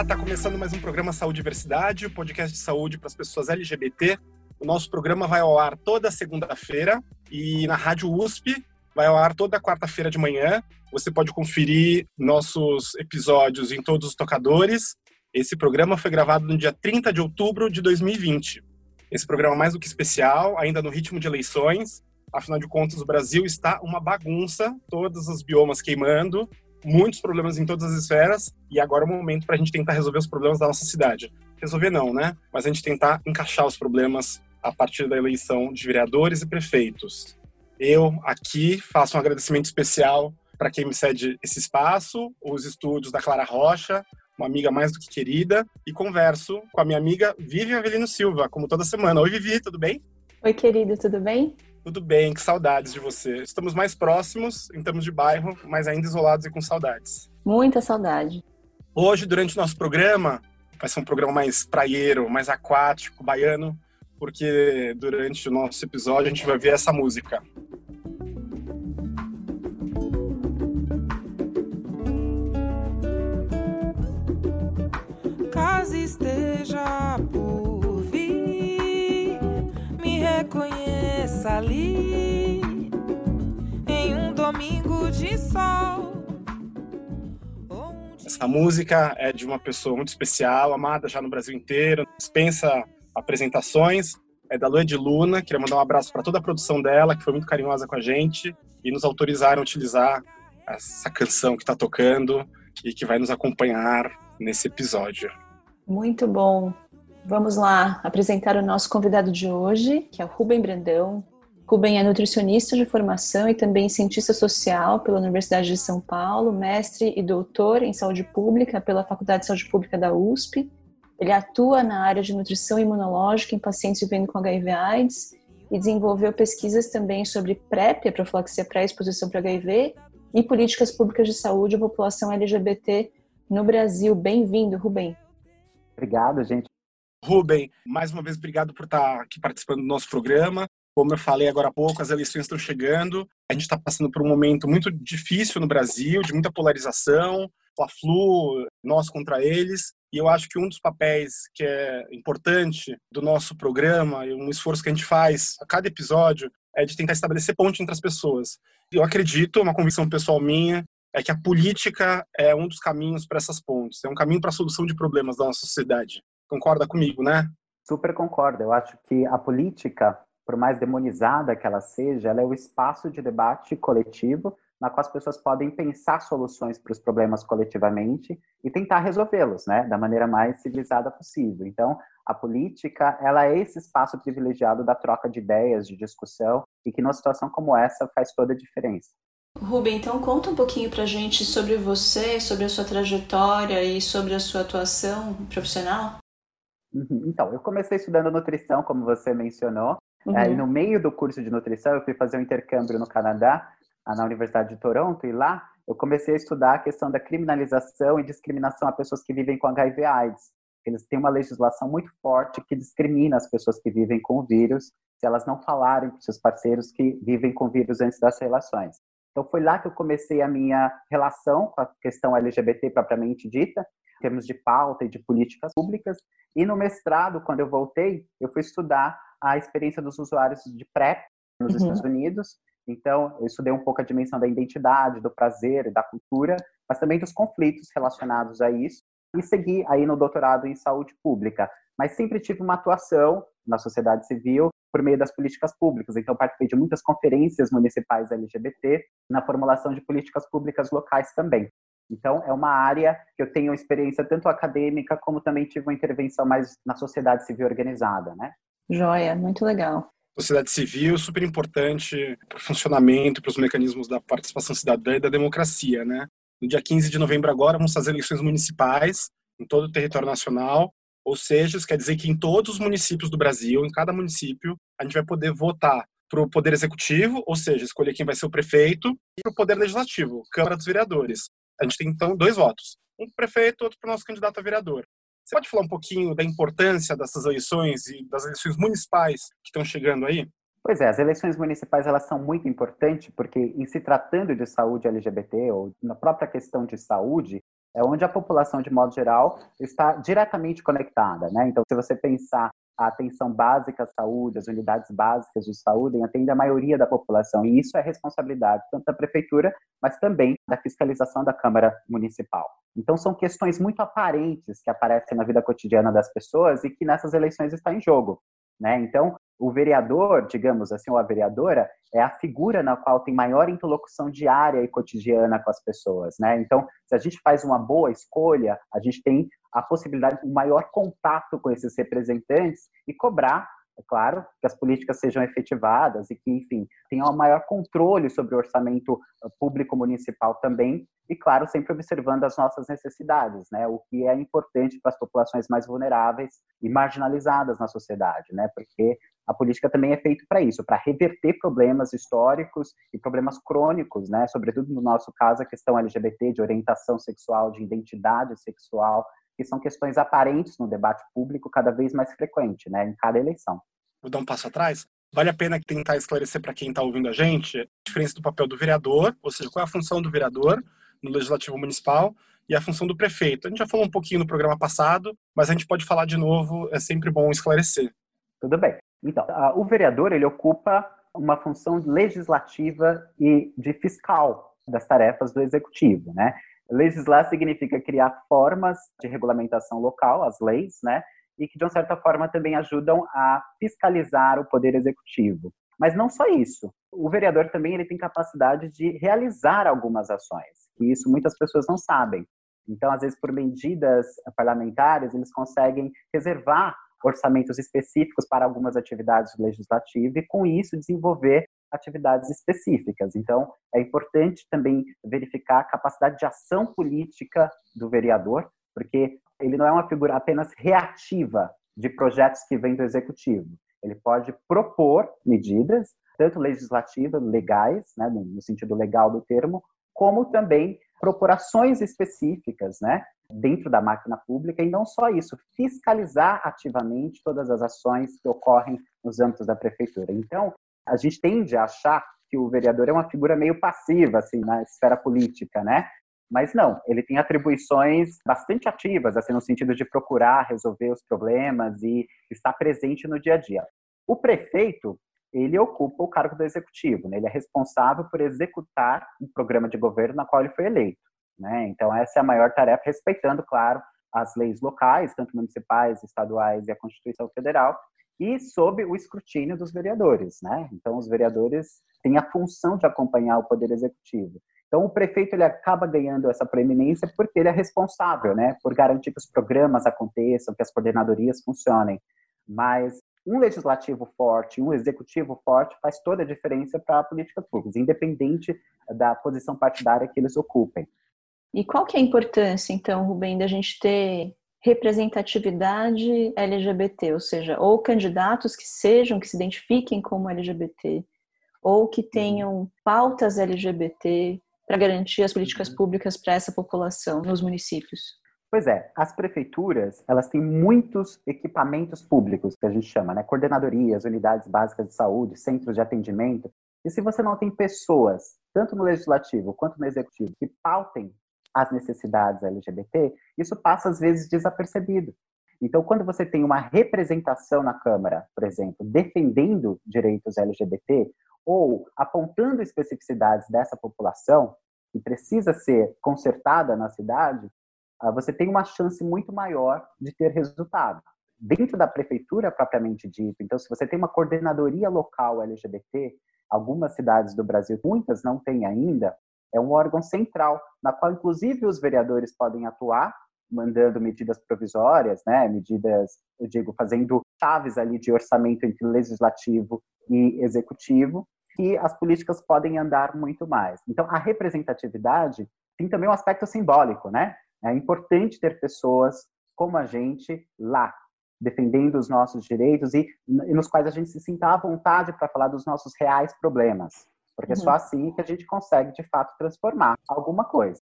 Está começando mais um programa Saúde e Diversidade, o podcast de saúde para as pessoas LGBT. O nosso programa vai ao ar toda segunda-feira e na Rádio USP vai ao ar toda quarta-feira de manhã. Você pode conferir nossos episódios em todos os tocadores. Esse programa foi gravado no dia 30 de outubro de 2020. Esse programa é mais do que especial, ainda no ritmo de eleições. Afinal de contas, o Brasil está uma bagunça, todos os biomas queimando, muitos problemas em todas as esferas, e agora é o momento para a gente tentar resolver os problemas da nossa cidade. Resolver não, né? Mas a gente tentar encaixar os problemas a partir da eleição de vereadores e prefeitos. Eu aqui faço um agradecimento especial para quem me cede esse espaço, os estúdios da Clara Rocha, uma amiga mais do que querida, e converso com a minha amiga Vivian Avelino Silva, como toda semana. Oi, Vivi, tudo bem? Oi, querido, tudo bem? Tudo bem, que saudades de você. Estamos mais próximos em termos de bairro, mas ainda isolados e com saudades. Muita saudade. Hoje, durante o nosso programa, vai ser um programa mais praieiro, mais aquático, baiano, porque durante o nosso episódio a gente vai ver essa música. Caso ali em um domingo de sol. Essa música é de uma pessoa muito especial, amada já no Brasil inteiro, dispensa apresentações. É da Lua de Luna, queria mandar um abraço para toda a produção dela, que foi muito carinhosa com a gente e nos autorizaram a utilizar essa canção que está tocando e que vai nos acompanhar nesse episódio. Muito bom. Vamos lá apresentar o nosso convidado de hoje, que é o Rubem Brandão. Rubem é nutricionista de formação e também cientista social pela Universidade de São Paulo, mestre e doutor em saúde pública pela Faculdade de Saúde Pública da USP ele atua na área de nutrição imunológica em pacientes vivendo com HIV/AIDS e desenvolveu pesquisas também sobre PrEP, a profilaxia pré-exposição para HIV, e políticas públicas de saúde à população LGBT no Brasil. Bem-vindo, Rubem. Obrigado, gente. Rubem, mais uma vez obrigado por estar aqui participando do nosso programa. Como eu falei agora há pouco, as eleições estão chegando. A gente está passando por um momento muito difícil no Brasil, de muita polarização, Fla-Flu, nós contra eles. E eu acho que um dos papéis que é importante do nosso programa e um esforço que a gente faz a cada episódio é de tentar estabelecer ponte entre as pessoas. Eu acredito, uma convicção pessoal minha, é que a política é um dos caminhos para essas pontes, é um caminho para a solução de problemas da nossa sociedade. Concorda comigo, né? Super concordo. Eu acho que a política, por mais demonizada que ela seja, ela é o espaço de debate coletivo na qual as pessoas podem pensar soluções para os problemas coletivamente e tentar resolvê-los, né, da maneira mais civilizada possível. Então, a política, ela é esse espaço privilegiado da troca de ideias, de discussão, e que numa situação como essa faz toda a diferença. Rubem, então conta um pouquinho para a gente sobre você, sobre a sua trajetória e sobre a sua atuação profissional. Uhum. Então, eu comecei estudando nutrição, como você mencionou, uhum. e no meio do curso de nutrição eu fui fazer um intercâmbio no Canadá na Universidade de Toronto, e lá eu comecei a estudar a questão da criminalização e discriminação a pessoas que vivem com HIV/AIDS. Eles têm uma legislação muito forte que discrimina as pessoas que vivem com o vírus se elas não falarem com seus parceiros que vivem com o vírus antes das relações. Então foi lá que eu comecei a minha relação com a questão LGBT propriamente dita, termos de pauta e de políticas públicas. E no mestrado, quando eu voltei, eu fui estudar a experiência dos usuários de PrEP nos uhum. Estados Unidos então, eu estudei um pouco a dimensão da identidade, do prazer e da cultura, mas também dos conflitos relacionados a isso. E segui aí no doutorado em saúde pública. Mas sempre tive uma atuação na sociedade civil por meio das políticas públicas. Então, participei de muitas conferências municipais LGBT na formulação de políticas públicas locais também. Então, é uma área que eu tenho experiência tanto acadêmica como também tive uma intervenção mais na sociedade civil organizada, né? Joia, muito legal sociedade civil super importante para o funcionamento, para os mecanismos da participação cidadã e da democracia, né? No dia 15 de novembro agora vamos fazer eleições municipais em todo o território nacional, ou seja, isso quer dizer que em todos os municípios do Brasil, em cada município, a gente vai poder votar para o poder executivo, ou seja, escolher quem vai ser o prefeito, e para o poder legislativo, Câmara dos Vereadores. A gente tem então dois votos, um para o prefeito, outro para o nosso candidato a vereador. Você pode falar um pouquinho da importância dessas eleições e das eleições municipais que estão chegando aí? Pois é, as eleições municipais elas são muito importantes porque em se tratando de saúde LGBT ou na própria questão de saúde, é onde a população, de modo geral, está diretamente conectada. Né? Então, se você pensar a atenção básica à saúde, as unidades básicas de saúde atendem a maioria da população. E isso é responsabilidade tanto da prefeitura, mas também da fiscalização da Câmara Municipal. Então, são questões muito aparentes que aparecem na vida cotidiana das pessoas e que nessas eleições está em jogo. Né? Então, o vereador, digamos assim, ou a vereadora, é a figura na qual tem maior interlocução diária e cotidiana com as pessoas, né? Então, se a gente faz uma boa escolha, a gente tem a possibilidade de um maior contato com esses representantes e cobrar é claro, que as políticas sejam efetivadas e que, enfim, tenham um maior controle sobre o orçamento eh, público municipal também, e, claro, sempre observando as nossas necessidades, né? O que é importante para as populações mais vulneráveis e marginalizadas na sociedade, né? Porque a política também é feita para isso, para reverter problemas históricos e problemas crônicos, né? Sobretudo no nosso caso, a questão LGBT, de orientação sexual, de identidade sexual, que são questões aparentes no debate público cada vez mais frequente, né, em cada eleição. Vou dar um passo atrás. Vale a pena tentar esclarecer para quem está ouvindo a gente a diferença do papel do vereador, ou seja, qual é a função do vereador no legislativo municipal e a função do prefeito. A gente já falou um pouquinho no programa passado, mas a gente pode falar de novo, é sempre bom esclarecer. Tudo bem. Então, o vereador ele ocupa uma função legislativa e de fiscal das tarefas do executivo, né? Legislar significa criar formas de regulamentação local, as leis, né? E que, de uma certa forma, também ajudam a fiscalizar o poder executivo. Mas não só isso. O vereador também ele tem capacidade de realizar algumas ações, e isso muitas pessoas não sabem. Então, às vezes, por medidas parlamentares, eles conseguem reservar orçamentos específicos para algumas atividades legislativas e, com isso, desenvolver atividades específicas. Então, é importante também verificar a capacidade de ação política do vereador, porque ele não é uma figura apenas reativa de projetos que vêm do executivo. Ele pode propor medidas, tanto legislativas, legais, né, no sentido legal do termo, como também propor ações específicas, né, dentro da máquina pública, e não só isso, fiscalizar ativamente todas as ações que ocorrem nos âmbitos da prefeitura. Então, a gente tende a achar que o vereador é uma figura meio passiva, assim, na esfera política, né? Mas não, ele tem atribuições bastante ativas, assim, no sentido de procurar resolver os problemas e estar presente no dia a dia. O prefeito, ele ocupa o cargo do executivo, né? ele é responsável por executar um programa de governo na qual ele foi eleito. Né? Então, essa é a maior tarefa, respeitando, claro, as leis locais, tanto municipais, estaduais e a Constituição Federal, e sob o escrutínio dos vereadores, né? Então os vereadores têm a função de acompanhar o poder executivo. Então o prefeito ele acaba ganhando essa preeminência porque ele é responsável, né, por garantir que os programas aconteçam, que as coordenadorias funcionem. Mas um legislativo forte, um executivo forte faz toda a diferença para a política pública, independente da posição partidária que eles ocupem. E qual que é a importância, então, Rubem, da gente ter representatividade LGBT, ou seja, ou candidatos que sejam, que se identifiquem como LGBT, ou que tenham pautas LGBT para garantir as políticas uhum. públicas para essa população nos municípios. Pois é, as prefeituras, elas têm muitos equipamentos públicos, que a gente chama, né? Coordenadorias, unidades básicas de saúde, centros de atendimento. E se você não tem pessoas, tanto no legislativo quanto no executivo, que pautem as necessidades LGBT, isso passa às vezes desapercebido. Então, quando você tem uma representação na Câmara, por exemplo, defendendo direitos LGBT ou apontando especificidades dessa população que precisa ser consertada na cidade, ah, você tem uma chance muito maior de ter resultado. Dentro da prefeitura propriamente dito, então, se você tem uma coordenadoria local LGBT, algumas cidades do Brasil, muitas não têm ainda, é um órgão central, na qual inclusive os vereadores podem atuar, mandando medidas provisórias, né, medidas, eu digo, fazendo chaves ali de orçamento entre legislativo e executivo, que as políticas podem andar muito mais. Então, a representatividade tem também um aspecto simbólico, né? É importante ter pessoas como a gente lá, defendendo os nossos direitos e, e nos quais a gente se sinta à vontade para falar dos nossos reais problemas porque uhum. é só assim que a gente consegue, de fato, transformar alguma coisa.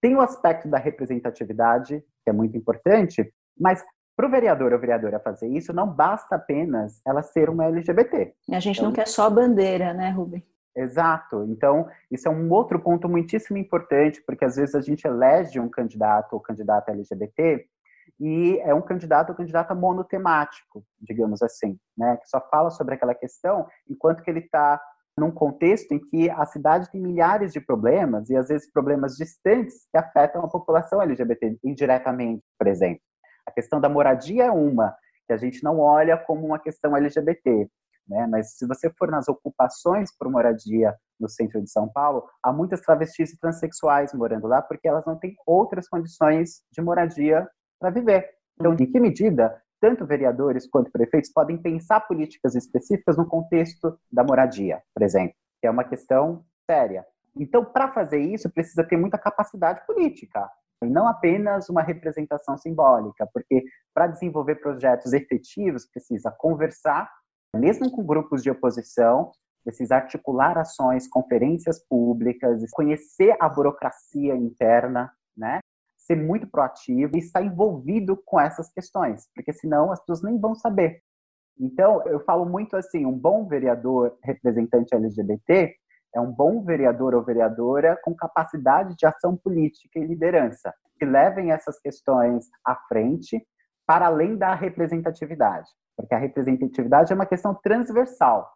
Tem o aspecto da representatividade, que é muito importante, mas para o vereador ou vereadora fazer isso, não basta apenas ela ser uma LGBT. E a gente então, não quer só a bandeira, né, Rubem? Exato. Então, isso é um outro ponto muitíssimo importante, porque às vezes a gente elege um candidato ou candidata LGBT e é um candidato ou candidata monotemático, digamos assim, né? Que só fala sobre aquela questão, enquanto que ele está num contexto em que a cidade tem milhares de problemas e às vezes problemas distantes que afetam a população LGBT indiretamente, por exemplo. A questão da moradia é uma que a gente não olha como uma questão LGBT, né? Mas se você for nas ocupações por moradia no centro de São Paulo, há muitas travestis e transexuais morando lá porque elas não têm outras condições de moradia para viver. Então, em que medida tanto vereadores quanto prefeitos podem pensar políticas específicas no contexto da moradia, por exemplo, que é uma questão séria. Então, para fazer isso, precisa ter muita capacidade política, e não apenas uma representação simbólica, porque para desenvolver projetos efetivos precisa conversar mesmo com grupos de oposição, precisa articular ações, conferências públicas, conhecer a burocracia interna, né? Ser muito proativo e estar envolvido com essas questões, porque senão as pessoas nem vão saber. Então, eu falo muito assim, um bom vereador representante LGBT é um bom vereador ou vereadora com capacidade de ação política e liderança, que levem essas questões à frente para além da representatividade, porque a representatividade é uma questão transversal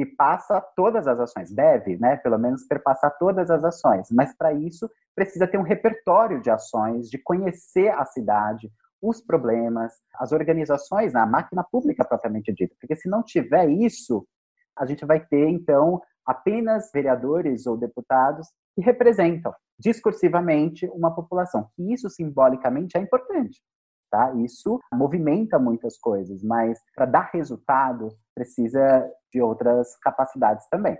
que passa todas as ações, deve, né, pelo menos perpassar todas as ações, mas para isso precisa ter um repertório de ações, de conhecer a cidade, os problemas, as organizações, a máquina pública propriamente dita, porque se não tiver isso, a gente vai ter então apenas vereadores ou deputados que representam discursivamente uma população, que isso simbolicamente é importante, Tá? Isso movimenta muitas coisas, mas para dar resultado precisa de outras capacidades também.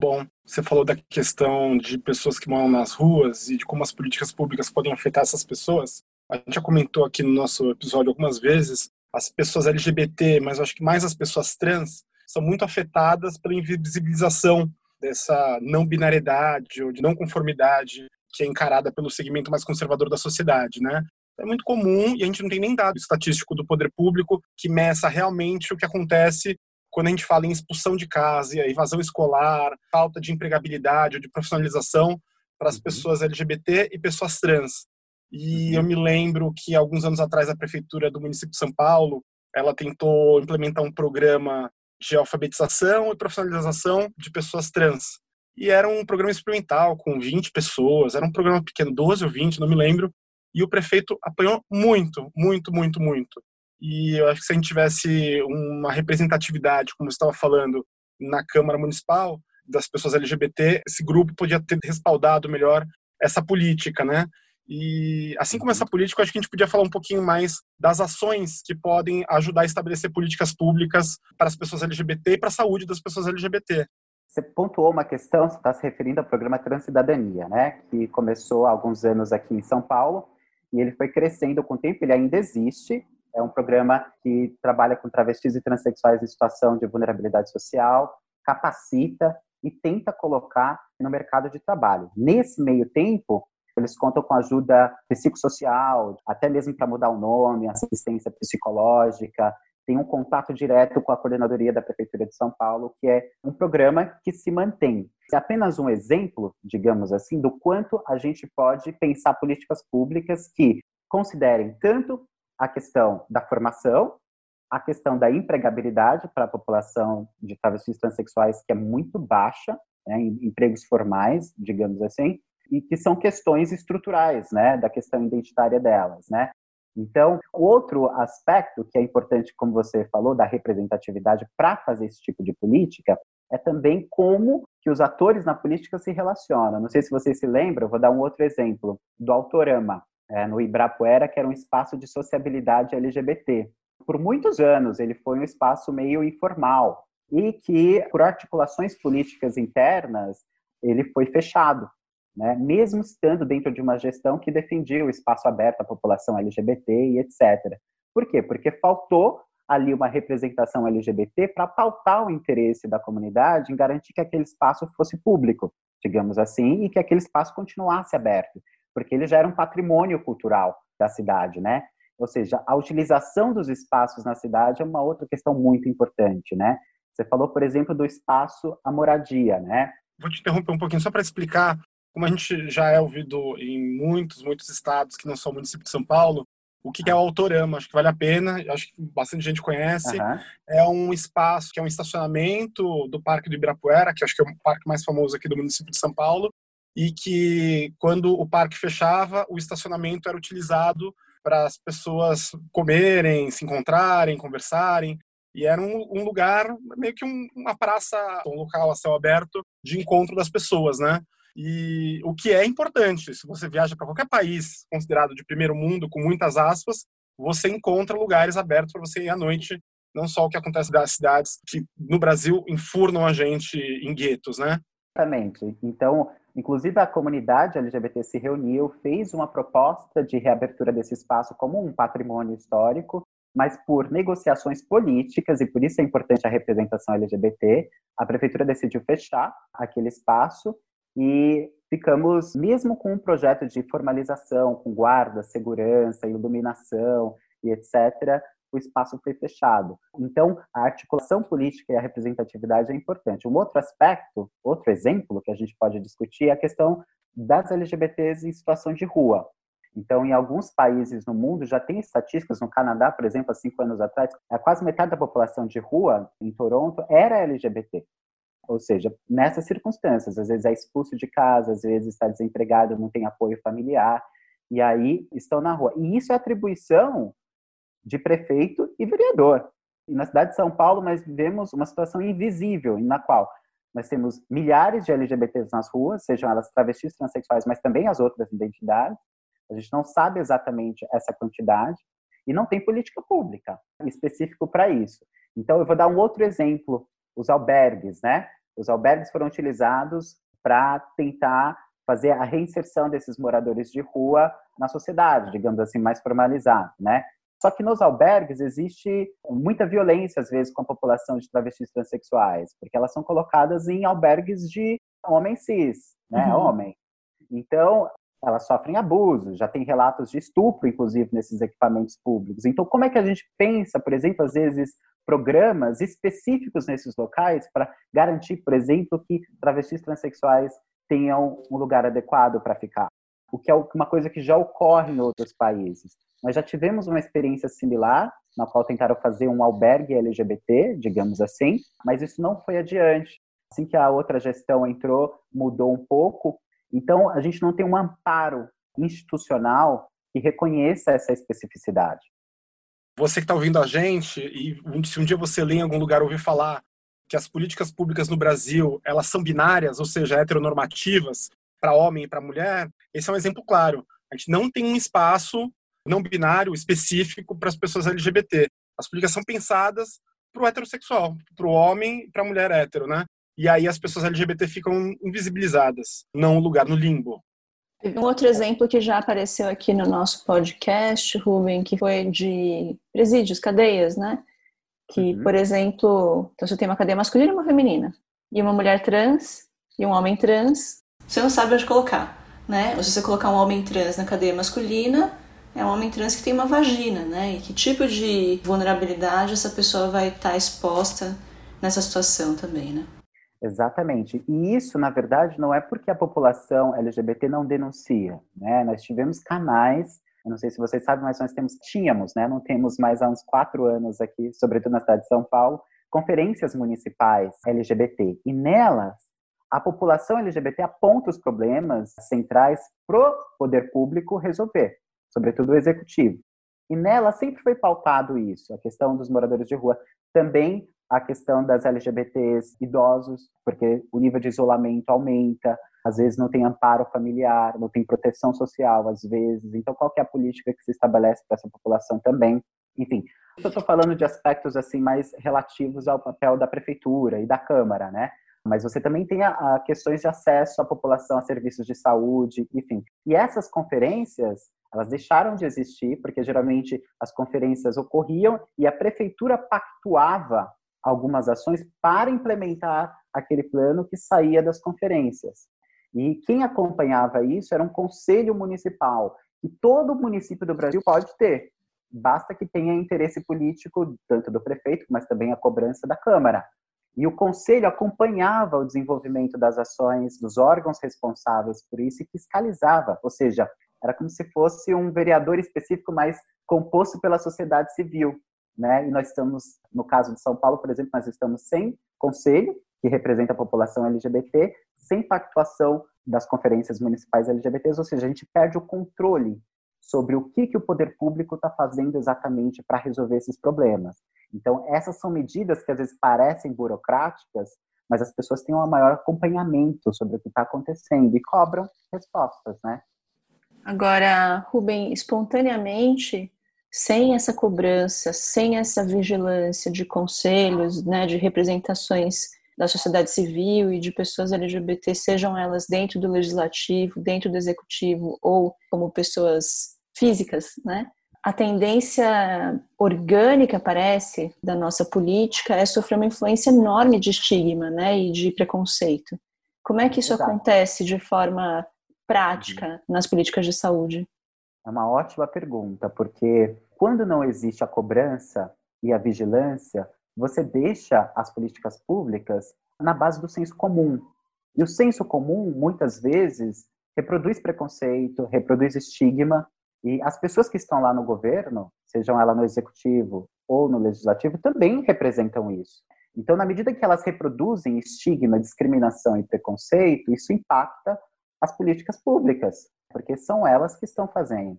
Bom, você falou da questão de pessoas que moram nas ruas e de como as políticas públicas podem afetar essas pessoas. A gente já comentou aqui no nosso episódio algumas vezes as pessoas LGBT, mas eu acho que mais as pessoas trans são muito afetadas pela invisibilização dessa não binariedade ou de não conformidade que é encarada pelo segmento mais conservador da sociedade, né? É muito comum e a gente não tem nem dado estatístico do poder público que meça realmente o que acontece quando a gente fala em expulsão de casa, evasão escolar, falta de empregabilidade ou de profissionalização para as uhum. pessoas LGBT e pessoas trans. E uhum. eu me lembro que alguns anos atrás a prefeitura do município de São Paulo, ela tentou implementar um programa de alfabetização e profissionalização de pessoas trans. E era um programa experimental com 20 pessoas, era um programa pequeno, 12 ou 20, não me lembro, e o prefeito apanhou muito, muito, muito, muito. E eu acho que se a gente tivesse uma representatividade, como você estava falando, na Câmara Municipal, das pessoas LGBT, esse grupo podia ter respaldado melhor essa política, né? E assim como essa política, acho que a gente podia falar um pouquinho mais das ações que podem ajudar a estabelecer políticas públicas para as pessoas LGBT e para a saúde das pessoas LGBT. Você pontuou uma questão, você está se referindo ao programa Transcidadania, né? Que começou há alguns anos aqui em São Paulo e ele foi crescendo com o tempo, ele ainda existe. É um programa que trabalha com travestis e transexuais em situação de vulnerabilidade social, capacita e tenta colocar no mercado de trabalho. Nesse meio tempo, eles contam com ajuda psicossocial, até mesmo para mudar o nome, assistência psicológica, tem um contato direto com a coordenadoria da Prefeitura de São Paulo, que é um programa que se mantém. É apenas um exemplo, digamos assim, do quanto a gente pode pensar políticas públicas que considerem tanto a questão da formação, a questão da empregabilidade para a população de travestis transexuais, que é muito baixa, né, em empregos formais, digamos assim, e que são questões estruturais, né, da questão identitária delas, né. Então, outro aspecto que é importante, como você falou, da representatividade para fazer esse tipo de política, é também como que os atores na política se relacionam. Não sei se vocês se lembram, vou dar um outro exemplo, do Autorama, é, no Ibrapuera, que era um espaço de sociabilidade LGBT. Por muitos anos, ele foi um espaço meio informal e que, por articulações políticas internas, ele foi fechado né? mesmo estando dentro de uma gestão que defendia o espaço aberto à população LGBT e etc. Por quê? Porque faltou ali uma representação LGBT para pautar o interesse da comunidade em garantir que aquele espaço fosse público, digamos assim, e que aquele espaço continuasse aberto, porque ele já era um patrimônio cultural da cidade, né? Ou seja, a utilização dos espaços na cidade é uma outra questão muito importante, né? Você falou, por exemplo, do espaço à moradia, né? Vou te interromper um pouquinho só para explicar como a gente já é ouvido em muitos, muitos estados que não são município de São Paulo, o que é o Autorama. Acho que vale a pena, acho que bastante gente conhece. Uhum. É um espaço que é um estacionamento do Parque do Ibirapuera, que acho que é o parque mais famoso aqui do município de São Paulo, e que quando o parque fechava, o estacionamento era utilizado para as pessoas comerem, se encontrarem, conversarem. E era um, um lugar, meio que um, uma praça, um local a céu aberto de encontro das pessoas, né? E o que é importante, se você viaja para qualquer país considerado de primeiro mundo, com muitas aspas, você encontra lugares abertos para você ir à noite, não só o que acontece das cidades que no Brasil enfurnam a gente em guetos, né? Exatamente. Então, inclusive a comunidade LGBT se reuniu, fez uma proposta de reabertura desse espaço como um patrimônio histórico, mas por negociações políticas, e por isso é importante a representação LGBT, a prefeitura decidiu fechar aquele espaço e ficamos, mesmo com um projeto de formalização, com guarda, segurança, iluminação e etc., o espaço foi fechado. Então, a articulação política e a representatividade é importante. Um outro aspecto, outro exemplo que a gente pode discutir é a questão das LGBTs em situação de rua. Então, em alguns países no mundo já tem estatísticas, no Canadá, por exemplo, há cinco anos atrás, quase metade da população de rua em Toronto era LGBT. Ou seja, nessas circunstâncias, às vezes é expulso de casa, às vezes está desempregado, não tem apoio familiar, e aí estão na rua. E isso é atribuição de prefeito e vereador. E na cidade de São Paulo, nós vivemos uma situação invisível, na qual nós temos milhares de LGBTs nas ruas, sejam elas travestis, transexuais, mas também as outras identidades. A gente não sabe exatamente essa quantidade e não tem política pública específico para isso. Então, eu vou dar um outro exemplo: os albergues, né? Os albergues foram utilizados para tentar fazer a reinserção desses moradores de rua na sociedade, digamos assim, mais formalizado, né? Só que nos albergues existe muita violência, às vezes, com a população de travestis transexuais, porque elas são colocadas em albergues de homem cis, né? Uhum. Homem. Então, elas sofrem abusos, já tem relatos de estupro, inclusive, nesses equipamentos públicos. Então, como é que a gente pensa, por exemplo, às vezes, programas específicos nesses locais para garantir, por exemplo, que travestis transexuais tenham um lugar adequado para ficar. O que é uma coisa que já ocorre em outros países. Nós já tivemos uma experiência similar, na qual tentaram fazer um albergue LGBT, digamos assim, mas isso não foi adiante. Assim que a outra gestão entrou, mudou um pouco. Então, a gente não tem um amparo institucional que reconheça essa especificidade você que está ouvindo a gente e se um dia você lê em algum lugar ouvir falar que as políticas públicas no Brasil elas são binárias, ou seja, heteronormativas para homem e para mulher, esse é um exemplo claro. A gente não tem um espaço não binário específico para as pessoas LGBT. As políticas são pensadas para o heterossexual, para o homem e para a mulher hétero, né? E aí as pessoas LGBT ficam invisibilizadas, não o lugar no limbo. Teve um outro exemplo que já apareceu aqui no nosso podcast, Ruben, que foi de presídios, cadeias, né? Que, uhum. por exemplo, então você tem uma cadeia masculina e uma feminina, e uma mulher trans e um homem trans, você não sabe onde colocar, né? Ou se você colocar um homem trans na cadeia masculina, é um homem trans que tem uma vagina, né? E que tipo de vulnerabilidade essa pessoa vai estar exposta nessa situação também, né? Exatamente. E isso, na verdade, não é porque a população LGBT não denuncia, né? Nós tivemos canais, eu não sei se vocês sabem, mas nós temos, tínhamos, né? Não temos mais há uns quatro anos aqui, sobretudo na cidade de São Paulo, conferências municipais LGBT. E nelas, a população LGBT aponta os problemas centrais pro poder público resolver, sobretudo o executivo. E nela sempre foi pautado isso, a questão dos moradores de rua. Também a questão das LGBTs idosos, porque o nível de isolamento aumenta, às vezes não tem amparo familiar, não tem proteção social, às vezes. Então, qual é a política que se estabelece para essa população também? Enfim, eu estou falando de aspectos assim mais relativos ao papel da prefeitura e da Câmara, né? Mas você também tem a, a questões de acesso à população a serviços de saúde, enfim. E essas conferências, elas deixaram de existir, porque geralmente as conferências ocorriam e a prefeitura pactuava algumas ações para implementar aquele plano que saía das conferências. E quem acompanhava isso era um conselho municipal, que todo município do Brasil pode ter. Basta que tenha interesse político, tanto do prefeito, mas também a cobrança da Câmara. E o conselho acompanhava o desenvolvimento das ações dos órgãos responsáveis por isso e fiscalizava, ou seja, era como se fosse um vereador específico, mas composto pela sociedade civil. Né? E nós estamos, no caso de São Paulo, por exemplo, nós estamos sem conselho, que representa a população LGBT, sem pactuação das conferências municipais LGBTs, ou seja, a gente perde o controle sobre o que, que o poder público está fazendo exatamente para resolver esses problemas. Então, essas são medidas que às vezes parecem burocráticas, mas as pessoas têm um maior acompanhamento sobre o que está acontecendo e cobram respostas, né? Agora, Rubem, espontaneamente, sem essa cobrança, sem essa vigilância de conselhos, né, de representações da sociedade civil e de pessoas LGBT, sejam elas dentro do legislativo, dentro do executivo ou como pessoas físicas, né? A tendência orgânica, parece, da nossa política é sofrer uma influência enorme de estigma, né, e de preconceito. Como é que isso Exato. acontece de forma prática uhum. nas políticas de saúde? É uma ótima pergunta, porque quando não existe a cobrança e a vigilância, você deixa as políticas públicas na base do senso comum. E o senso comum, muitas vezes, reproduz preconceito, reproduz estigma, e as pessoas que estão lá no governo, sejam elas no executivo ou no legislativo, também representam isso. Então, na medida que elas reproduzem estigma, discriminação e preconceito, isso impacta as políticas públicas, porque são elas que estão fazendo.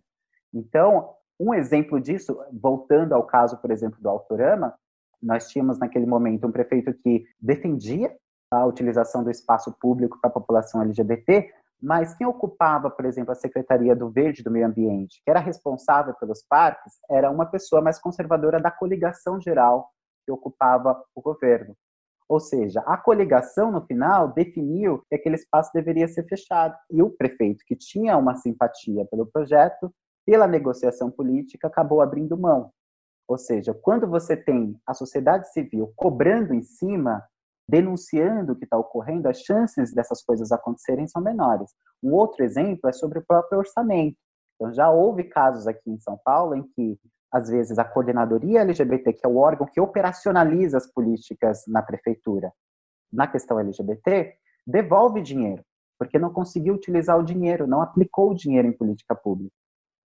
Então, um exemplo disso, voltando ao caso, por exemplo, do Autorama, nós tínhamos naquele momento um prefeito que defendia a utilização do espaço público para a população LGBT, mas quem ocupava, por exemplo, a Secretaria do Verde do Meio Ambiente, que era responsável pelos parques, era uma pessoa mais conservadora da coligação geral que ocupava o governo. Ou seja, a coligação, no final, definiu que aquele espaço deveria ser fechado. E o prefeito, que tinha uma simpatia pelo projeto, pela negociação política, acabou abrindo mão. Ou seja, quando você tem a sociedade civil cobrando em cima, denunciando o que está ocorrendo, as chances dessas coisas acontecerem são menores. Um outro exemplo é sobre o próprio orçamento. Então, já houve casos aqui em São Paulo em que às vezes, a coordenadoria LGBT, que é o órgão que operacionaliza as políticas na prefeitura, na questão LGBT, devolve dinheiro, porque não conseguiu utilizar o dinheiro, não aplicou o dinheiro em política pública.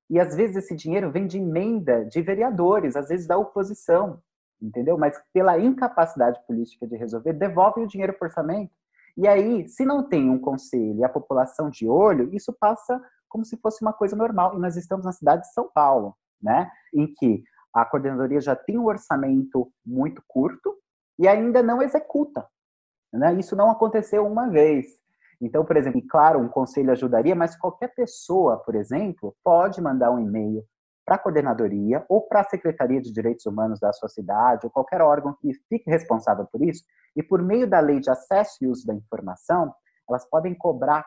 E às vezes esse dinheiro vem de emenda de vereadores, às vezes da oposição, entendeu? Mas pela incapacidade política de resolver, devolve o dinheiro para o orçamento. E aí, se não tem um conselho e a população de olho, isso passa como se fosse uma coisa normal. E nós estamos na cidade de São Paulo né? Em que a coordenadoria já tem um orçamento muito curto e ainda não executa. Né? Isso não aconteceu uma vez. Então, por exemplo, claro, um conselho ajudaria, mas qualquer pessoa, por exemplo, pode mandar um e-mail para a coordenadoria ou para a Secretaria de Direitos Humanos da sua cidade ou qualquer órgão que fique responsável por isso, e por meio da lei de acesso e uso da informação, elas podem cobrar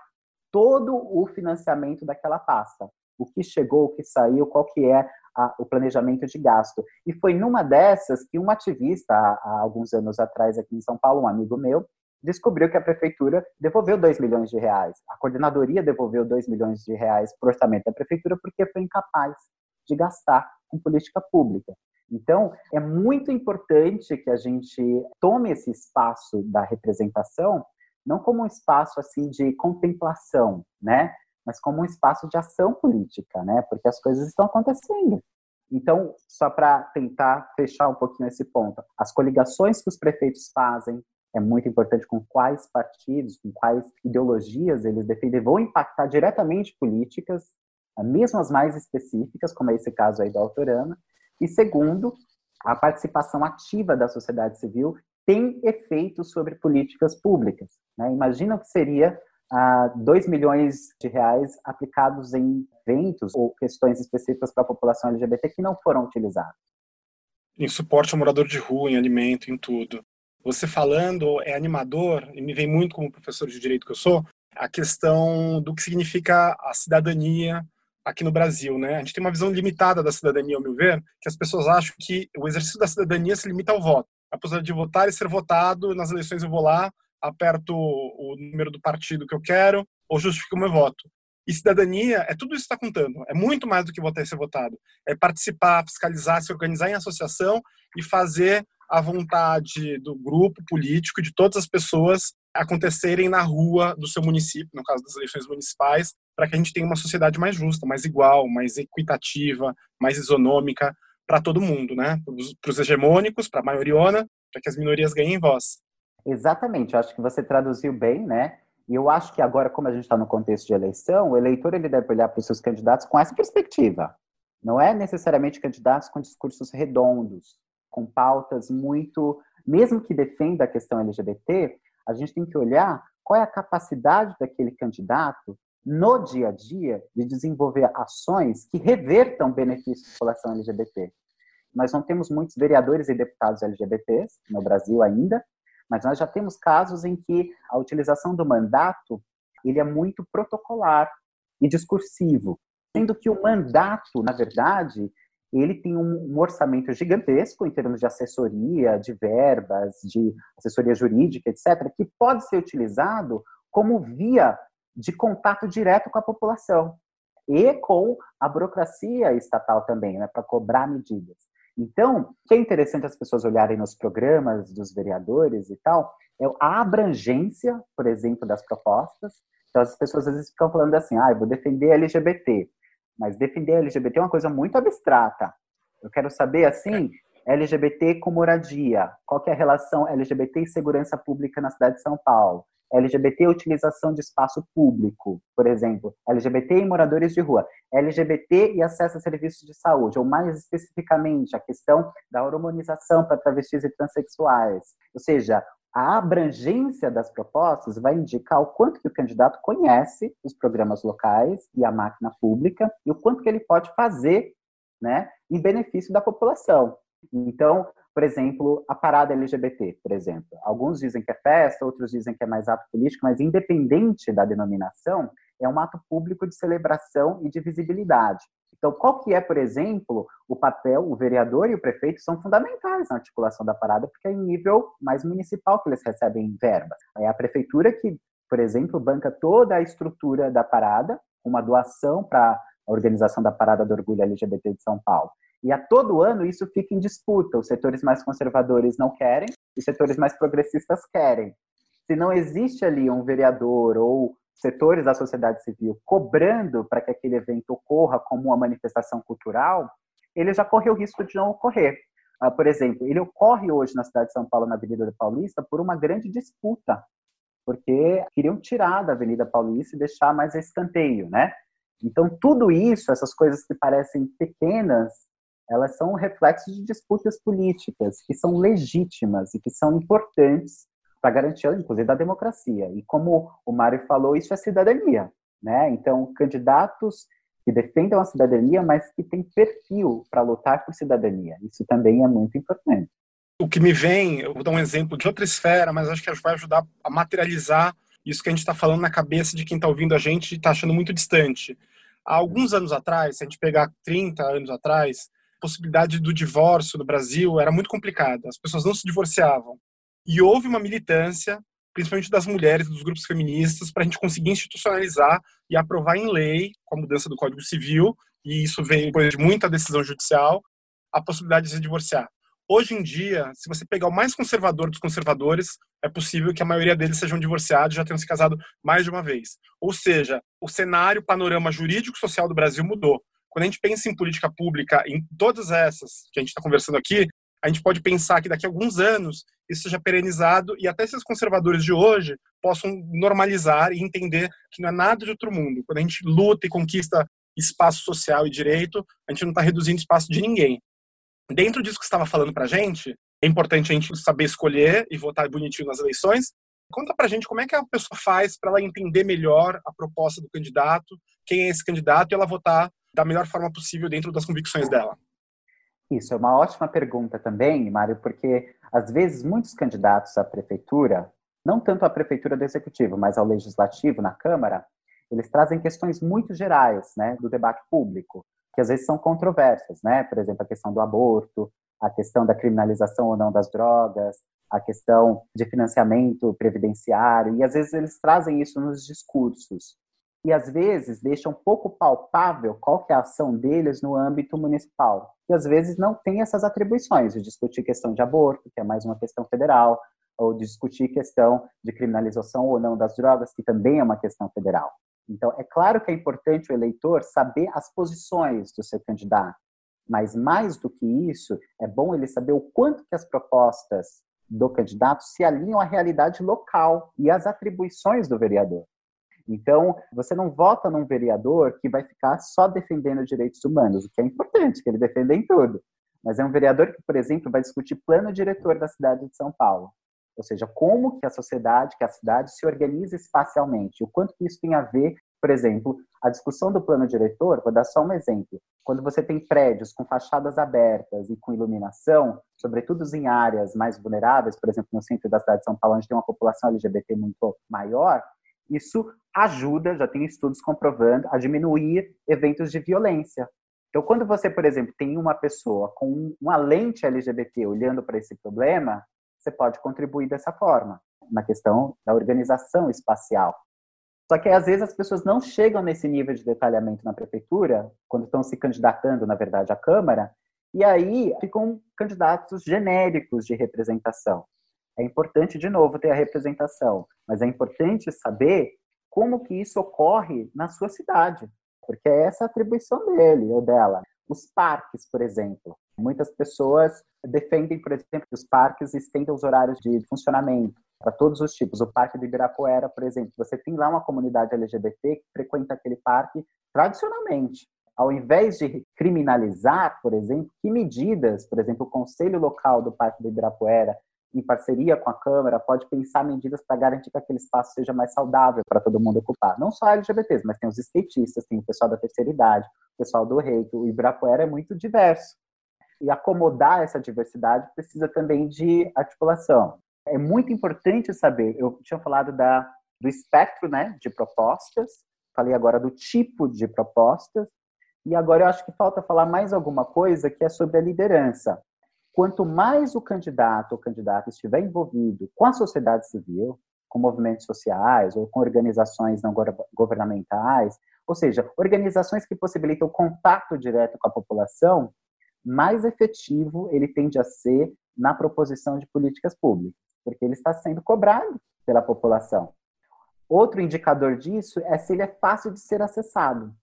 todo o financiamento daquela pasta o que chegou, o que saiu, qual que é a, o planejamento de gasto. E foi numa dessas que um ativista, há, há, alguns anos atrás aqui em São Paulo, um amigo meu, descobriu que a prefeitura devolveu 2 milhões de reais. A coordenadoria devolveu 2 milhões de reais para o orçamento da prefeitura porque foi incapaz de gastar com política pública. Então, é muito importante que a gente tome esse espaço da representação não como um espaço assim de contemplação, né? Mas como um espaço de ação política, né? Porque as coisas estão acontecendo. Então, só para tentar fechar um pouquinho esse ponto, as coligações que os prefeitos fazem é muito importante com quais partidos, com quais ideologias eles defendem, vão impactar diretamente políticas, mesmo as mais específicas, como é esse caso aí da Autorama. E segundo, a participação ativa da sociedade civil tem efeitos sobre políticas públicas. Né? Imagina o que seria a 2 milhões de reais aplicados em eventos ou questões específicas para a população LGBT que não foram utilizados. Em suporte ao morador de rua, em alimento, em tudo. Você falando é animador, e me vem muito como professor de direito que eu sou, a questão do que significa a cidadania aqui no Brasil, né? A gente tem uma visão limitada da cidadania, ao meu ver, que as pessoas acham que o exercício da cidadania se limita ao voto. A possibilidade de votar e ser votado, nas eleições eu vou lá, aperto o número do partido que eu quero ou justifico o meu voto. E cidadania é tudo isso que está contando. É muito mais do que votar e ser votado. É participar, fiscalizar, se organizar em associação e fazer a vontade do grupo político, de todas as pessoas acontecerem na rua do seu município, no caso das eleições municipais, para que a gente tenha uma sociedade mais justa, mais igual, mais equitativa, mais isonômica para todo mundo, né? Para os hegemônicos, para a maioriona, para que as minorias ganhem voz. Exatamente, eu acho que você traduziu bem, né? E eu acho que agora, como a gente está no contexto de eleição, o eleitor ele deve olhar para os seus candidatos com essa perspectiva. Não é necessariamente candidatos com discursos redondos, com pautas muito, mesmo que defenda a questão LGBT, a gente tem que olhar qual é a capacidade daquele candidato no dia a dia de desenvolver ações que revertam benefícios da população LGBT. Nós não temos muitos vereadores e deputados LGBTs no Brasil ainda, mas nós já temos casos em que a utilização do mandato ele é muito protocolar e discursivo, sendo que o mandato, na verdade, ele tem um, orçamento gigantesco em termos de assessoria, de verbas, de assessoria jurídica, etc., que pode ser utilizado como via de contato direto com a população e com a burocracia estatal também, né, para cobrar medidas. Então, o que é interessante as pessoas olharem nos programas dos vereadores e tal, é a abrangência, por exemplo, das propostas. Então, as pessoas às vezes ficam falando assim, ah, eu vou defender LGBT. Mas defender LGBT é uma coisa muito abstrata. Eu quero saber, assim, LGBT com moradia. Qual é a relação LGBT e segurança pública na cidade de São Paulo? LGBT utilização de espaço público, por exemplo, LGBT e moradores de rua, LGBT e acesso a serviços de saúde, ou mais especificamente a questão da hormonização para travestis e transexuais. Ou seja, a abrangência das propostas vai indicar o quanto que o candidato conhece os programas locais e a máquina pública e o quanto que ele pode fazer né, em benefício da população. Então, por exemplo, a parada LGBT, por exemplo. Alguns dizem que é festa, outros dizem que é mais ato político, mas independente da denominação, é um ato público de celebração e de visibilidade. Então, qual que é, por exemplo, o papel, o vereador e o prefeito são fundamentais na articulação da parada, porque é em nível mais municipal que eles recebem verba. É a prefeitura que, por exemplo, banca toda a estrutura da parada, uma doação para a organização da Parada do Orgulho LGBT de São Paulo. E a todo ano isso fica em disputa. Os setores mais conservadores não querem, os setores mais progressistas querem. Se não existe ali um vereador ou setores da sociedade civil cobrando para que aquele evento ocorra como uma manifestação cultural, ele já corre o risco de não ocorrer. Uh, por exemplo, ele ocorre hoje na cidade de São Paulo, na Avenida da Paulista, por uma grande disputa, porque queriam tirar da Avenida Paulista e deixar mais escanteio, né? Então, tudo isso, essas coisas que parecem pequenas, elas são reflexos de disputas políticas que são legítimas e que são importantes para garantir, inclusive, a democracia. E como o Mário falou, isso é cidadania. Né? Então, candidatos que defendam a cidadania, mas que têm perfil para lutar por cidadania. Isso também é muito importante. O que me vem, eu vou dar um exemplo de outra esfera, mas acho que vai ajudar a materializar isso que a gente está falando na cabeça de quem está ouvindo a gente e está achando muito distante. Há alguns anos atrás, se a gente pegar 30 anos atrás, possibilidade do divórcio no Brasil era muito complicada. As pessoas não se divorciavam. E houve uma militância, principalmente das mulheres, dos grupos feministas, para a gente conseguir institucionalizar e aprovar em lei, com a mudança do Código Civil, e isso veio depois de muita decisão judicial, a possibilidade de se divorciar. Hoje em dia, se você pegar o mais conservador dos conservadores, é possível que a maioria deles sejam divorciados já tenham se casado mais de uma vez. Ou seja, o cenário, o panorama jurídico-social do Brasil mudou. Quando a gente pensa em política pública, em todas essas que a gente está conversando aqui, a gente pode pensar que daqui a alguns anos isso seja perenizado e até esses conservadores de hoje possam normalizar e entender que não é nada de outro mundo. Quando a gente luta e conquista espaço social e direito, a gente não está reduzindo espaço de ninguém dentro disso que você estava falando para a gente, é importante a gente saber escolher e votar bonitinho nas eleições. Conta para a gente como é que a pessoa faz para ela entender melhor a proposta do candidato, quem é esse candidato e ela votar da melhor forma possível dentro das convicções dela. Isso é uma ótima pergunta também, Mário, porque às vezes muitos candidatos à prefeitura, não tanto à prefeitura do executivo, mas ao legislativo na Câmara, eles trazem questões muito gerais, né, do debate público que às vezes são controversas, né? Por exemplo, a questão do aborto, a questão da criminalização ou não das drogas, a questão de financiamento previdenciário, e às vezes eles trazem isso nos discursos. E às vezes deixam pouco palpável qual é a ação deles no âmbito municipal. que às vezes não tem essas atribuições de discutir questão de aborto, que é mais uma questão federal, ou de discutir questão de criminalização ou não das drogas, que também é uma questão federal. Então, é claro que é importante o eleitor saber as posições do seu candidato, mas mais do que isso, é bom ele saber o quanto que as propostas do candidato se alinham à realidade local e às atribuições do vereador. Então, você não vota num vereador que vai ficar só defendendo direitos humanos, o que é importante, que ele defenda em tudo. Mas é um vereador que, por exemplo, vai discutir plano diretor da cidade de São Paulo. Ou seja, como que a sociedade, que a cidade se organiza espacialmente, o quanto que isso tem a ver por exemplo, a discussão do plano diretor, vou dar só um exemplo. Quando você tem prédios com fachadas abertas e com iluminação, sobretudo em áreas mais vulneráveis, por exemplo, no centro da cidade de São Paulo, onde tem uma população LGBT muito maior, isso ajuda, já tem estudos comprovando, a diminuir eventos de violência. Então, quando você, por exemplo, tem uma pessoa com uma lente LGBT olhando para esse problema, você pode contribuir dessa forma, na questão da organização espacial. Só que às vezes as pessoas não chegam nesse nível de detalhamento na prefeitura, quando estão se candidatando, na verdade, à Câmara, e aí ficam candidatos genéricos de representação. É importante, de novo, ter a representação, mas é importante saber como que isso ocorre na sua cidade, porque é essa a atribuição dele ou dela. Os parques, por exemplo. Muitas pessoas defendem, por exemplo, que os parques estendam os horários de funcionamento para todos os tipos. O Parque do Ibirapuera, por exemplo, você tem lá uma comunidade LGBT que frequenta aquele parque tradicionalmente. Ao invés de criminalizar, por exemplo, que medidas, por exemplo, o Conselho Local do Parque do Ibirapuera, em parceria com a Câmara, pode pensar medidas para garantir que aquele espaço seja mais saudável para todo mundo ocupar. Não só LGBTs, mas tem os skatistas, tem o pessoal da terceira idade, o pessoal do reito. O Ibirapuera é muito diverso. E acomodar essa diversidade precisa também de articulação é muito importante saber. Eu tinha falado da, do espectro né, de propostas, falei agora do tipo de propostas, e agora eu acho que falta falar mais alguma coisa que é sobre a liderança. Quanto mais o candidato ou candidata estiver envolvido com a sociedade civil, com movimentos sociais ou com organizações não governamentais, ou seja, organizações que possibilitam o contato direto com a população, mais efetivo ele tende a ser na proposição de políticas públicas porque ele está sendo cobrado pela população. Outro indicador disso é se ele é fácil de ser acessado.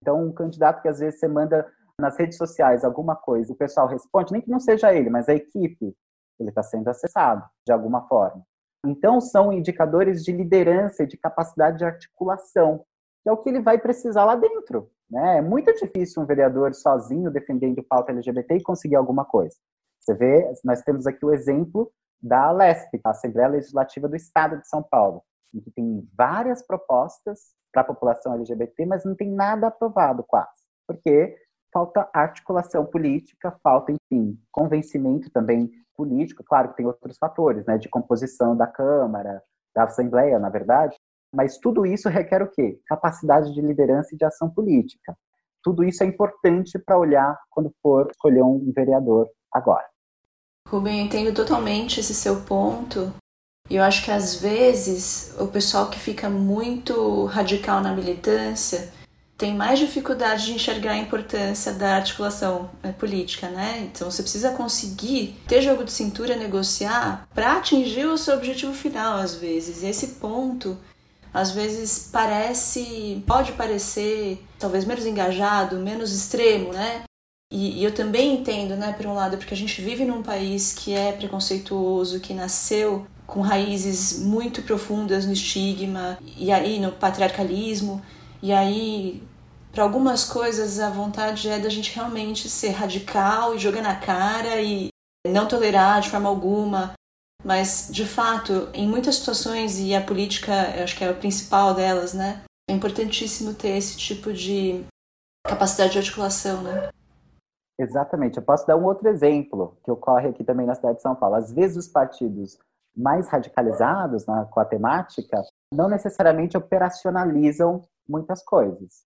Então, um candidato que às vezes você manda nas redes sociais alguma coisa, o pessoal responde, nem que não seja ele, mas a equipe, ele está sendo acessado de alguma forma. Então, são indicadores de liderança de capacidade de articulação, que é o que ele vai precisar lá dentro. Né? É muito difícil um vereador sozinho defendendo pauta LGBT e conseguir alguma coisa. Você vê, nós temos aqui o exemplo da LESP, a Assembleia Legislativa do Estado de São Paulo, em que tem várias propostas para a população LGBT, mas não tem nada aprovado quase, porque falta articulação política, falta, enfim, convencimento também político, claro que tem outros fatores, né, de composição da Câmara, da Assembleia, na verdade, mas tudo isso requer o quê? Capacidade de liderança e de ação política. Tudo isso é importante para olhar quando for escolher um vereador agora. Rubem, eu entendo totalmente esse seu ponto. E eu acho que às vezes o pessoal que fica muito radical na militância tem mais dificuldade de enxergar a importância da articulação é, política, né? Então você precisa conseguir ter jogo de cintura, negociar para atingir o seu objetivo final, às vezes. E esse ponto, às vezes parece, pode parecer talvez menos engajado, menos extremo, né? E, e, eu também entendo, né, por um lado, porque a gente vive num país que é preconceituoso, que nasceu com raízes muito profundas no estigma e aí no patriarcalismo, e aí para algumas coisas a vontade é da gente realmente ser radical e jogar na cara e não tolerar de forma alguma. Mas, de fato, em muitas situações, e a política, eu acho que é a principal delas, né? É importantíssimo ter esse tipo de capacidade de articulação, né? Exatamente. Eu posso dar um outro exemplo que ocorre aqui também na cidade de São Paulo. Às vezes os partidos mais radicalizados na, com a temática não necessariamente operacionalizam muitas coisas.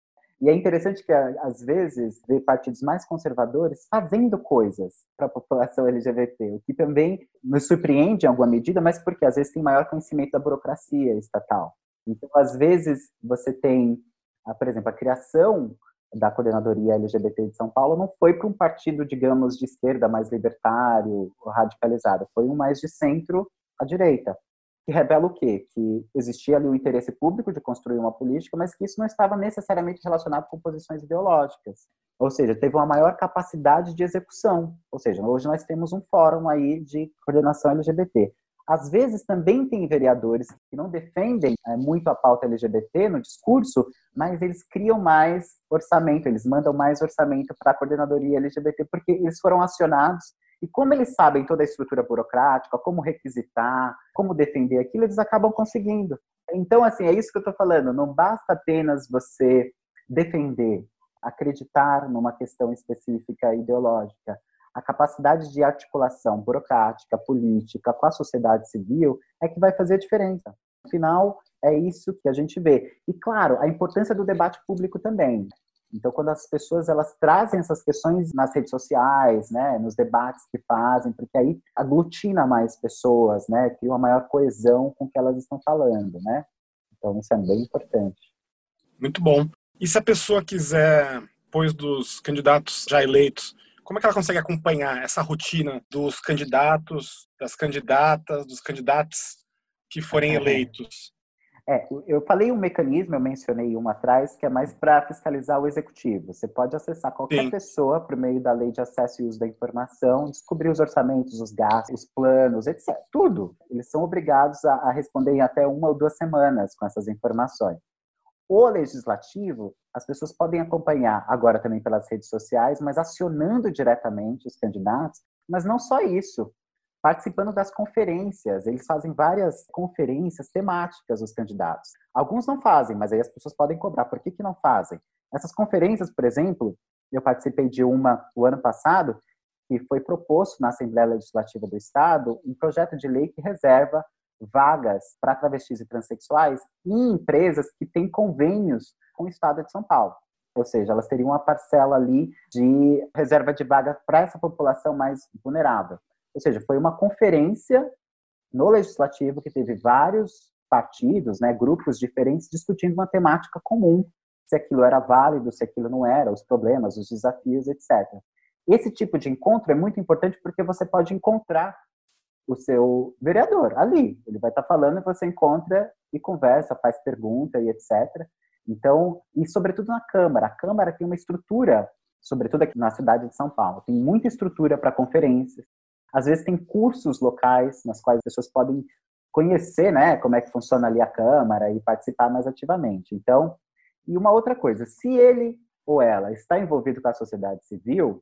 E é interessante que, às vezes, ver partidos mais conservadores fazendo coisas para a população LGBT, o que também nos surpreende em alguma medida, mas porque às vezes tem maior conhecimento da burocracia estatal. Então, às vezes, você tem, ah, por exemplo, a criação da coordenadoria LGBT de São Paulo não foi para um partido, digamos, de esquerda mais libertário, radicalizado, foi um mais de centro à direita, que revela o quê? Que existia ali o interesse público de construir uma política, mas que isso não estava necessariamente relacionado com posições ideológicas. Ou seja, teve uma maior capacidade de execução. Ou seja, hoje nós temos um fórum aí de coordenação LGBT. Às vezes também tem vereadores que não defendem é, muito a pauta LGBT no discurso, mas eles criam mais orçamento, eles mandam mais orçamento para a coordenadoria LGBT, porque eles foram acionados e como eles sabem toda a estrutura burocrática, como requisitar, como defender aquilo, eles acabam conseguindo. Então, assim, é isso que eu estou falando. Não basta apenas você defender, acreditar numa questão específica ideológica a capacidade de articulação burocrática, política com a sociedade civil é que vai fazer a diferença. No final, é isso que a gente vê. E, claro, a importância do debate público também. Então, quando as pessoas elas trazem essas questões nas redes sociais, né, nos debates que fazem, porque aí aglutina mais pessoas, né, cria uma maior coesão com o que elas estão falando, né? Então, isso é bem importante. Muito bom. E se a pessoa quiser, depois dos candidatos já eleitos, como é que ela consegue acompanhar essa rotina dos candidatos, das candidatas, dos candidatos que forem eleitos? É, eu falei um mecanismo, eu mencionei um atrás, que é mais para fiscalizar o executivo. Você pode acessar qualquer Sim. pessoa por meio da lei de acesso e uso da informação, descobrir os orçamentos, os gastos, os planos, etc. Tudo. Eles são obrigados a, a responder em até uma ou duas semanas com essas informações. O legislativo, as pessoas podem acompanhar agora também pelas redes sociais, mas acionando diretamente os candidatos. Mas não só isso, participando das conferências. Eles fazem várias conferências temáticas, os candidatos. Alguns não fazem, mas aí as pessoas podem cobrar. Por que, que não fazem? Essas conferências, por exemplo, eu participei de uma o ano passado, que foi proposto na Assembleia Legislativa do Estado um projeto de lei que reserva vagas para travestis e transexuais em empresas que têm convênios com o Estado de São Paulo. Ou seja, elas teriam uma parcela ali de reserva de vaga para essa população mais vulnerável. Ou seja, foi uma conferência no legislativo que teve vários partidos, né, grupos diferentes discutindo uma temática comum, se aquilo era válido, se aquilo não era, os problemas, os desafios, etc. Esse tipo de encontro é muito importante porque você pode encontrar o seu vereador ali. Ele vai estar falando e você encontra e conversa, faz pergunta e etc. Então, e sobretudo na Câmara. A Câmara tem uma estrutura, sobretudo aqui na cidade de São Paulo, tem muita estrutura para conferências. Às vezes tem cursos locais nas quais as pessoas podem conhecer, né, como é que funciona ali a Câmara e participar mais ativamente. Então, e uma outra coisa, se ele ou ela está envolvido com a sociedade civil,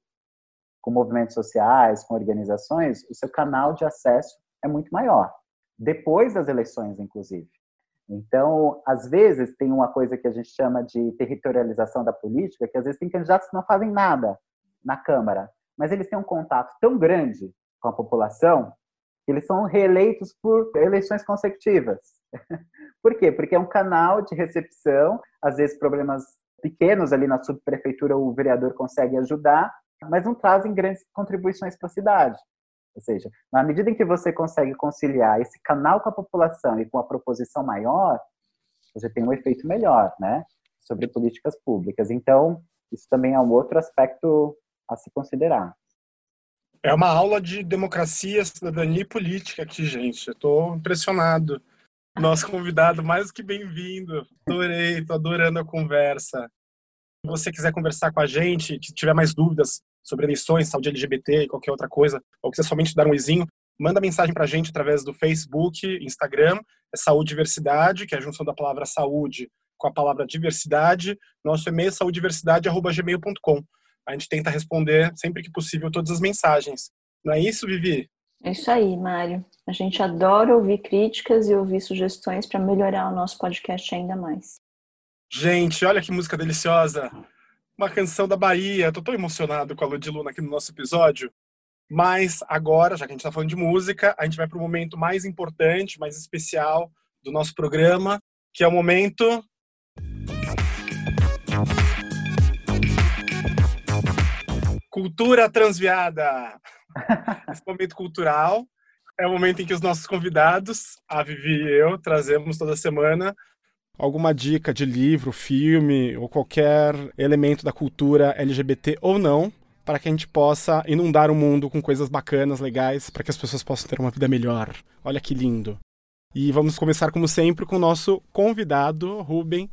com movimentos sociais, com organizações, o seu canal de acesso é muito maior. Depois das eleições, inclusive. Então, às vezes, tem uma coisa que a gente chama de territorialização da política, que às vezes tem candidatos que não fazem nada na Câmara, mas eles têm um contato tão grande com a população eles são reeleitos por eleições consecutivas. por quê? Porque é um canal de recepção, às vezes problemas pequenos ali na subprefeitura o vereador consegue ajudar, mas não trazem grandes contribuições para a cidade. Ou seja, na medida em que você consegue conciliar esse canal com a população e com a proposição maior, você tem um efeito melhor, né, sobre políticas públicas. Então, isso também é um outro aspecto a se considerar. É uma aula de democracia, cidadania e política aqui, gente. Estou impressionado. Nosso convidado, mais que bem-vindo. Adorei, estou adorando a conversa. Se você quiser conversar com a gente, que tiver mais dúvidas sobre eleições, saúde LGBT e qualquer outra coisa, ou quiser somente dar um izinho, manda mensagem para a gente através do Facebook, Instagram, é Saúde Diversidade, que é a junção da palavra saúde com a palavra diversidade. Nosso e-mail é saudiversidade.gmail.com. A gente tenta responder sempre que possível todas as mensagens. Não é isso, Vivi? É isso aí, Mário. A gente adora ouvir críticas e ouvir sugestões para melhorar o nosso podcast ainda mais. Gente, olha que música deliciosa uma canção da Bahia. Tô tão emocionado com a Lud Luna aqui no nosso episódio. Mas agora, já que a gente está falando de música, a gente vai para o momento mais importante, mais especial do nosso programa, que é o momento. Cultura Transviada. Esse momento cultural é o momento em que os nossos convidados, a Vivi e eu, trazemos toda semana alguma dica de livro, filme ou qualquer elemento da cultura LGBT ou não, para que a gente possa inundar o mundo com coisas bacanas, legais, para que as pessoas possam ter uma vida melhor. Olha que lindo. E vamos começar, como sempre, com o nosso convidado, Ruben.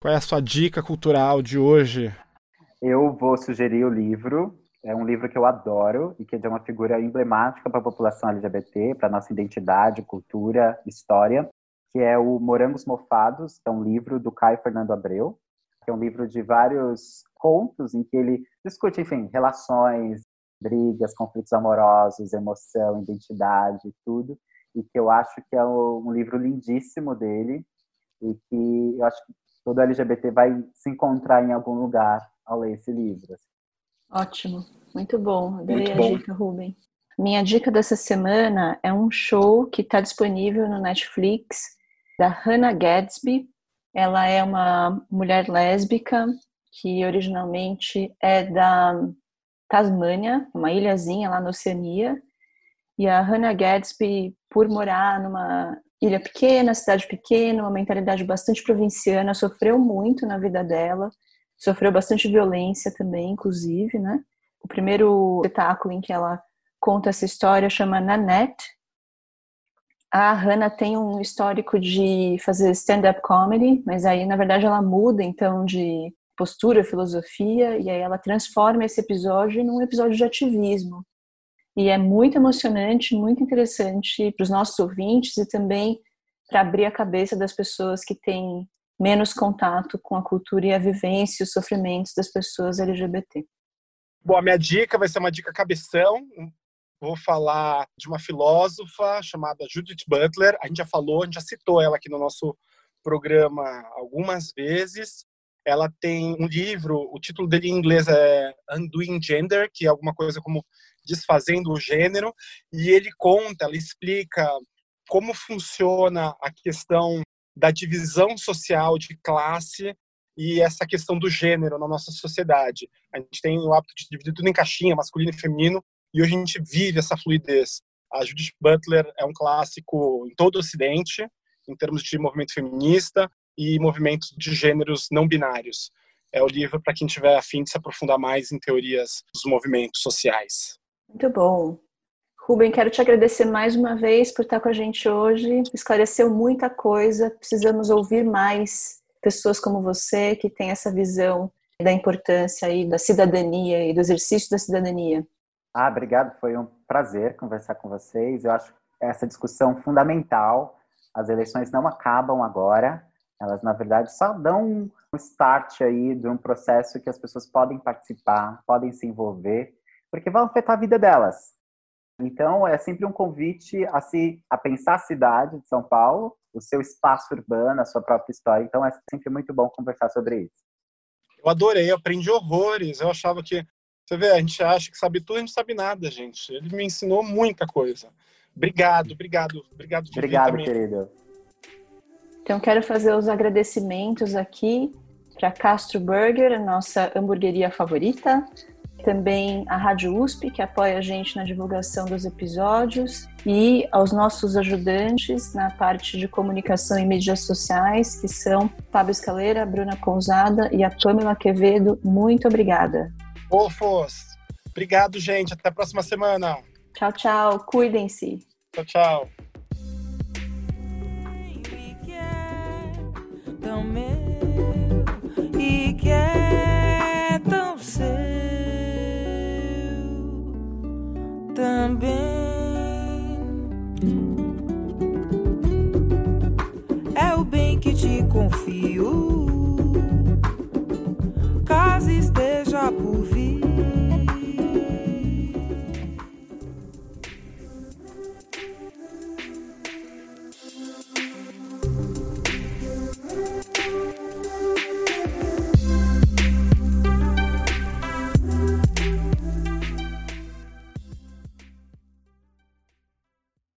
Qual é a sua dica cultural de hoje? Eu vou sugerir o livro. É um livro que eu adoro e que é uma figura emblemática para a população LGBT, para nossa identidade, cultura, história, que é o Morangos Mofados, é um livro do Caio Fernando Abreu, que é um livro de vários contos em que ele discute, enfim, relações, brigas, conflitos amorosos, emoção, identidade, tudo e que eu acho que é um livro lindíssimo dele e que eu acho que todo LGBT vai se encontrar em algum lugar ao ler esse livro. Ótimo, muito bom. Adorei muito a bom. dica, Ruben. Minha dica dessa semana é um show que está disponível no Netflix da Hannah Gadsby. Ela é uma mulher lésbica que originalmente é da Tasmânia, uma ilhazinha lá na Oceania, e a Hannah Gadsby, por morar numa ilha pequena, cidade pequena, uma mentalidade bastante provinciana, sofreu muito na vida dela, sofreu bastante violência também, inclusive, né? O primeiro espetáculo em que ela conta essa história chama Nanette. A Hannah tem um histórico de fazer stand-up comedy, mas aí, na verdade, ela muda, então, de postura, filosofia, e aí ela transforma esse episódio num episódio de ativismo. E é muito emocionante, muito interessante para os nossos ouvintes e também para abrir a cabeça das pessoas que têm menos contato com a cultura e a vivência e os sofrimentos das pessoas LGBT. Bom, a minha dica vai ser uma dica cabeção. Vou falar de uma filósofa chamada Judith Butler. A gente já falou, a gente já citou ela aqui no nosso programa algumas vezes. Ela tem um livro, o título dele em inglês é Undoing Gender, que é alguma coisa como desfazendo o gênero, e ele conta, ele explica como funciona a questão da divisão social de classe e essa questão do gênero na nossa sociedade. A gente tem o hábito de dividir tudo em caixinha, masculino e feminino, e hoje a gente vive essa fluidez. A Judith Butler é um clássico em todo o Ocidente, em termos de movimento feminista e movimentos de gêneros não binários. É o livro para quem tiver afim de se aprofundar mais em teorias dos movimentos sociais. Muito bom. Rubem, quero te agradecer mais uma vez por estar com a gente hoje. Esclareceu muita coisa. Precisamos ouvir mais pessoas como você que tem essa visão da importância aí da cidadania e do exercício da cidadania. Ah, obrigado. Foi um prazer conversar com vocês. Eu acho essa discussão fundamental. As eleições não acabam agora. Elas, na verdade, só dão um start aí de um processo que as pessoas podem participar, podem se envolver porque vai afetar a vida delas. Então, é sempre um convite a se a pensar a cidade de São Paulo, o seu espaço urbano, a sua própria história. Então, é sempre muito bom conversar sobre isso. Eu adorei, eu aprendi horrores. Eu achava que, você vê, a gente acha que sabe tudo, a gente sabe nada, gente. Ele me ensinou muita coisa. Obrigado, obrigado, obrigado. Obrigado, querido. Então, quero fazer os agradecimentos aqui para Castro Burger, a nossa hamburgueria favorita, também a Rádio USP, que apoia a gente na divulgação dos episódios, e aos nossos ajudantes na parte de comunicação e mídias sociais, que são Fábio Escaleira, Bruna Conzada e a Pamela Quevedo. Muito obrigada. Ofos! Obrigado, gente. Até a próxima semana. Tchau, tchau. Cuidem-se. Tchau, tchau. Também. É o bem que te confio.